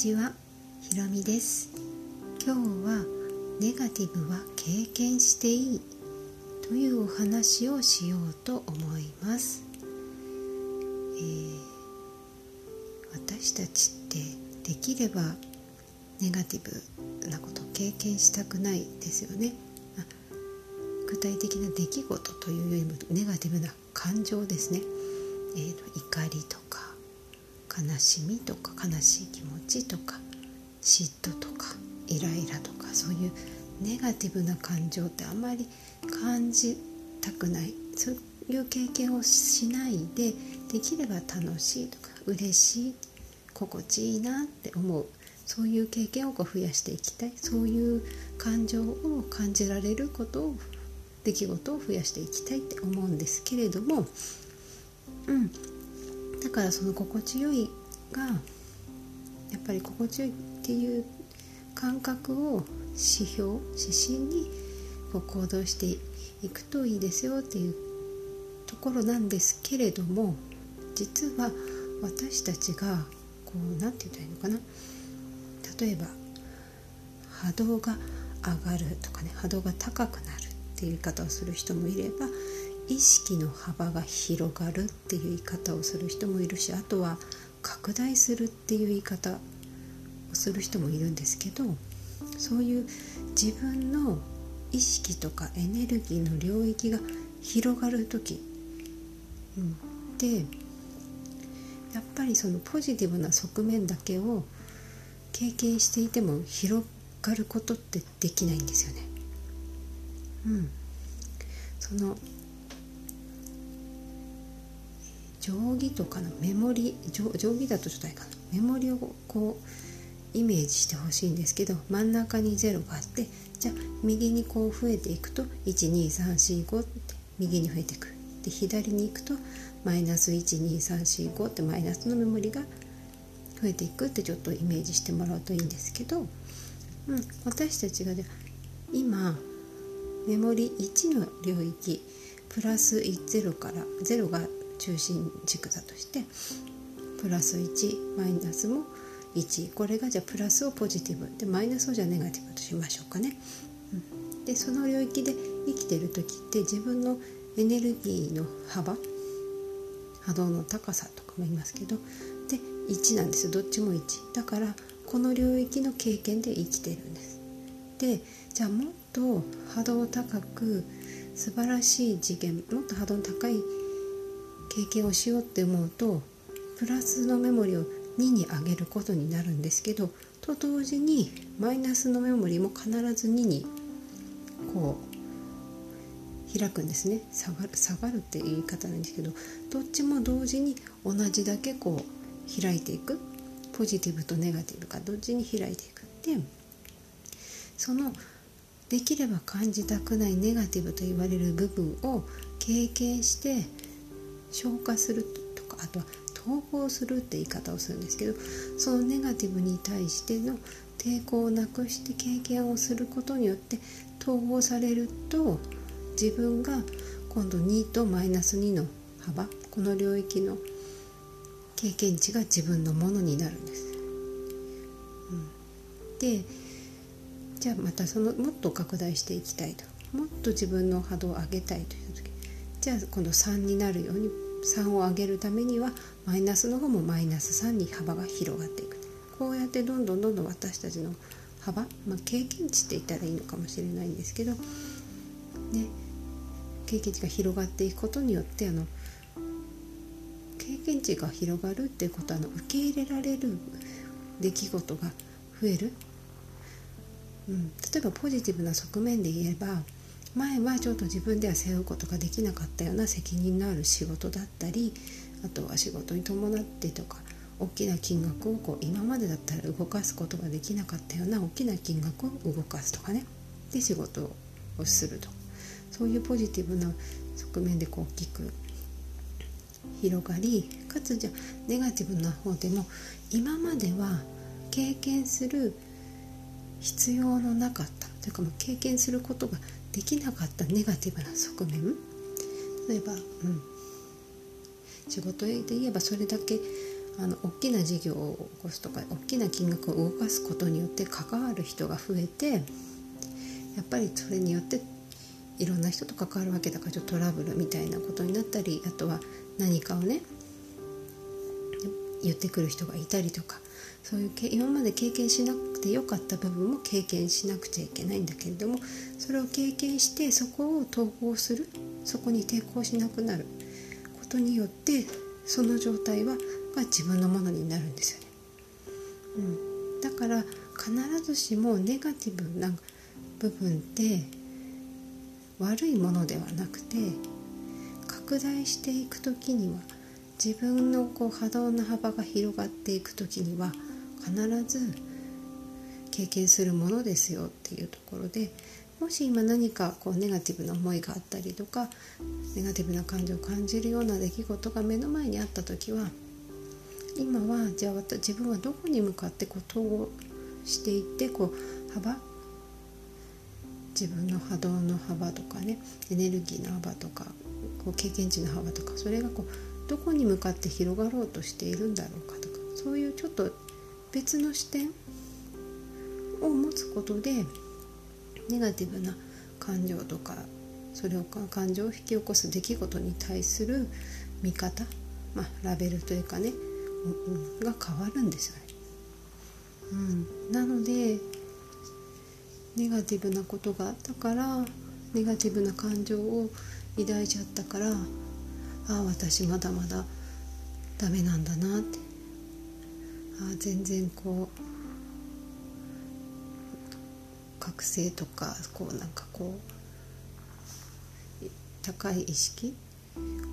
ちは、ひろみです。今日はネガティブは経験していいというお話をしようと思います、えー、私たちってできればネガティブなことを経験したくないですよね。具体的な出来事というよりもネガティブな感情ですね、えー、怒りとか悲しみとか悲しい気持ちとか嫉妬とかイライラとかそういうネガティブな感情ってあんまり感じたくない。そういう経験をしないでできれば楽しいとか嬉しい心地いいなって思う。そういう経験をこう増やしていきたい。そういう感情を感じられることを出来事を増やしていきたいって思うんですけれどもうん。だからその心地よいがやっぱり心地よいっていう感覚を指標指針にこう行動していくといいですよっていうところなんですけれども実は私たちがこう何て言ったらいいのかな。例えば波動が上がるとかね波動が高くなるっていう言い方をする人もいれば意識の幅が広がるっていう言い方をする人もいるしあとは拡大するっていう言い方をする人もいるんですけどそういう自分の意識とかエネルギーの領域が広がる時、うん、でやっぱりそのポジティブな側面だけを経験していても広がることってできないんですよね。うん、その定規とかのメモリ定規だとちょっとあれかな。メモリをこうイメージしてほしいんですけど真ん中に0があってじゃあ右にこう増えていくと12345って右に増えていく。で左に行くとマイナス12345ってマイナスのメモリが増えていくってちょっとイメージしてもらうといいんですけど、うん、私たちがで今メモリ1の領域プラス10から0が中心軸だとしてプラス1マイナスも1これがじゃあプラスをポジティブ。でマイナスをじゃあネガティブとしましょうかね。うん、でその領域で生きてる時って自分のエネルギーの幅波動の高さとかも言いますけどで1なんですどっちも1だからこの領域の経験で生きてるんです。でじゃあもっと波動高く素晴らしい次元もっと波動の高い経験をしようって思うとプラスのメモリを2に上げることになるんですけどと同時にマイナスのメモリも必ず2にこう開くんですね。下がる下がるって言い方なんですけどどっちも同時に同じだけこう開いていく。ポジティブとネガティブが同時に開いていくでそのできれば感じたくないネガティブと言われる部分を経験して消化するとかあとは統合するって言い方をするんですけどそのネガティブに対しての抵抗をなくして経験をすることによって統合されると自分が今度2とマイナス2の幅この領域の経験値が自分のものになるんです。うん、でじゃあまたそのもっと拡大していきたいともっと自分の波動を上げたいという時じゃあ今度3になるように3を上げるためにはマイナスの方もマイナス3に幅が広がっていく。こうやってどんどんどんどん私たちの幅、まあ、経験値って言ったらいいのかもしれないんですけど、ね、経験値が広がっていくことによってあの経験値が広がるっていうことはあの受け入れられる出来事が増える、うん、例えばポジティブな側面で言えば前はちょっと自分では背負うことができなかったような責任のある仕事だったりあとは仕事に伴ってとか大きな金額をこう今までだったら動かすことができなかったような大きな金額を動かすとかね。で仕事をすると。そういうポジティブな側面でこう大きく広がりかつじゃネガティブな方でも今までは経験する必要のなかった。というかもう経験することができなかったネガティブな側面？例えば、うん、仕事で言えばそれだけあの大きな事業を起こすとか大きな金額を動かすことによって関わる人が増えてやっぱりそれによっていろんな人と関わるわけだからちょっとトラブルみたいなことになったりあとは何かをね言ってくる人がいたりとかそういう今まで経験しなくてよかった部分も経験しなくちゃいけないんだけれどもそれを経験してそこを統合するそこに抵抗しなくなることによってその状態はが自分のものになるんですよね。うん、だから必ずしもネガティブな部分って悪いものではなくて拡大していく時には自分のこう波動の幅が広がっていく時には必ず経験するものですよっていうところでもし今何かこうネガティブな思いがあったりとかネガティブな感情を感じるような出来事が目の前にあった時は今はじゃあ自分はどこに向かってこう統合していってこう幅自分の波動の幅とかねエネルギーの幅とかこう経験値の幅とかそれがこうどこに向かって広がろうとしているんだろうかとかそういうちょっと別の視点を持つことでネガティブな感情とかそれを感情を引き起こす出来事に対する見方、まあ、ラベルというかね、が変わるんですよね。うん、なのでネガティブなことがあったからネガティブな感情を抱いちゃったからああ私まだまだダメなんだなってあ全然こう覚醒とかこうなんかこう高い意識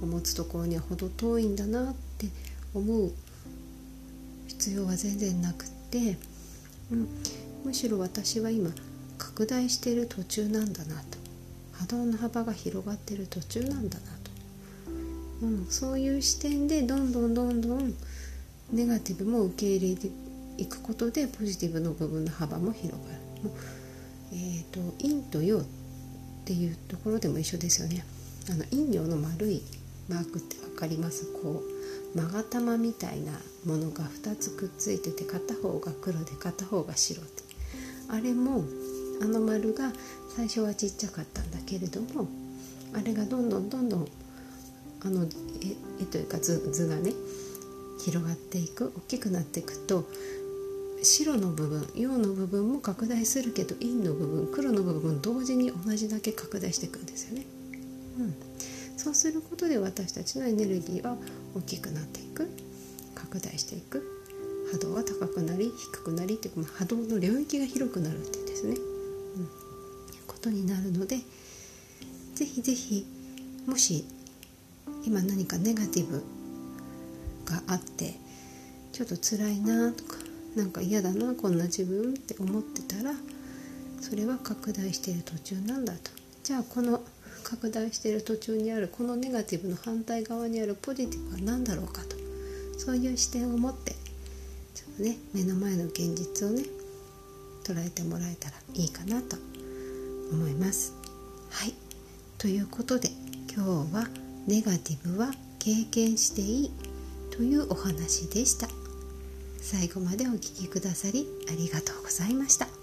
を持つところには程遠いんだなって思う必要は全然なくって、うん、むしろ私は今拡大してる途中なんだなと。波動の幅が広がってる途中なんだなと、うん、そういう視点でどんどんどんどんネガティブも受け入れていくことでポジティブの部分の幅も広がる。もうえーと、陰と陽っていうところでも一緒ですよね。あの陰陽の丸いマークって分かります？こう勾玉みたいなものが2つくっついてて片方が黒で片方が白ってあれもあの丸が最初はちっちゃかったんだけれどもあれがどんどんどんどんあの絵というか図図がね広がっていく大きくなっていくと白の部分陽の部分も拡大するけど陰の部分黒の部分同時に同じだけ拡大していくんですよね。うん、そうすることで私たちのエネルギーは大きくなっていく拡大していく。波動が高くなり低くなりっていうか波動の領域が広くなるっていうですね、うん、ことになるので是非是非もし今何かネガティブがあってちょっと辛いなとかなんか嫌だなこんな自分って思ってたらそれは拡大している途中なんだと。じゃあこの拡大している途中にあるこのネガティブの反対側にあるポジティブは何だろうかと。そういう視点を持ってちょっとね目の前の現実をね捉えてもらえたらいいかなと。思います。はい。ということで今日はネガティブは経験していい。というお話でした。最後までお聴きくださりありがとうございました。